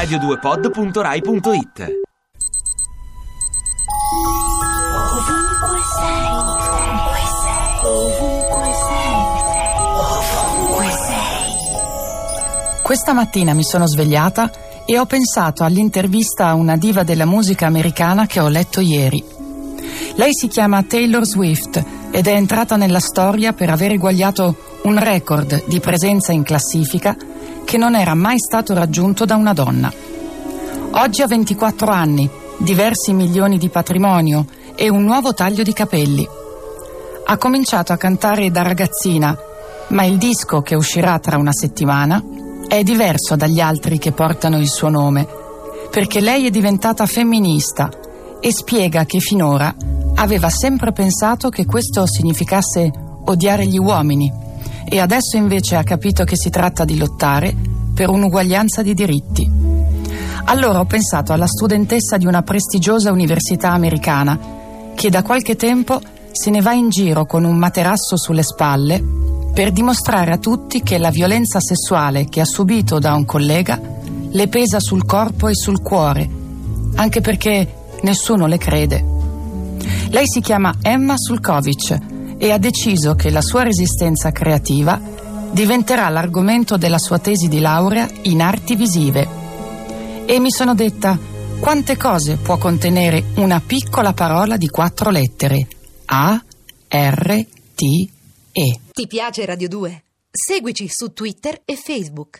radio2pod.rai.it Ovunque sei, ovunque sei, ovunque sei, ovunque sei. Questa mattina mi sono svegliata e ho pensato all'intervista a una diva della musica americana che ho letto ieri. Lei si chiama Taylor Swift ed è entrata nella storia per aver eguagliato un record di presenza in classifica che non era mai stato raggiunto da una donna. Oggi ha 24 anni, diversi milioni di patrimonio e un nuovo taglio di capelli. Ha cominciato a cantare da ragazzina, ma il disco che uscirà tra una settimana è diverso dagli altri che portano il suo nome, perché lei è diventata femminista e spiega che finora aveva sempre pensato che questo significasse odiare gli uomini e adesso invece ha capito che si tratta di lottare per un'uguaglianza di diritti. Allora ho pensato alla studentessa di una prestigiosa università americana che da qualche tempo se ne va in giro con un materasso sulle spalle per dimostrare a tutti che la violenza sessuale che ha subito da un collega le pesa sul corpo e sul cuore, anche perché nessuno le crede. Lei si chiama Emma Sulkovic e ha deciso che la sua resistenza creativa diventerà l'argomento della sua tesi di laurea in arti visive. E mi sono detta, quante cose può contenere una piccola parola di quattro lettere? A, R, T, E. Ti piace Radio 2? Seguici su Twitter e Facebook.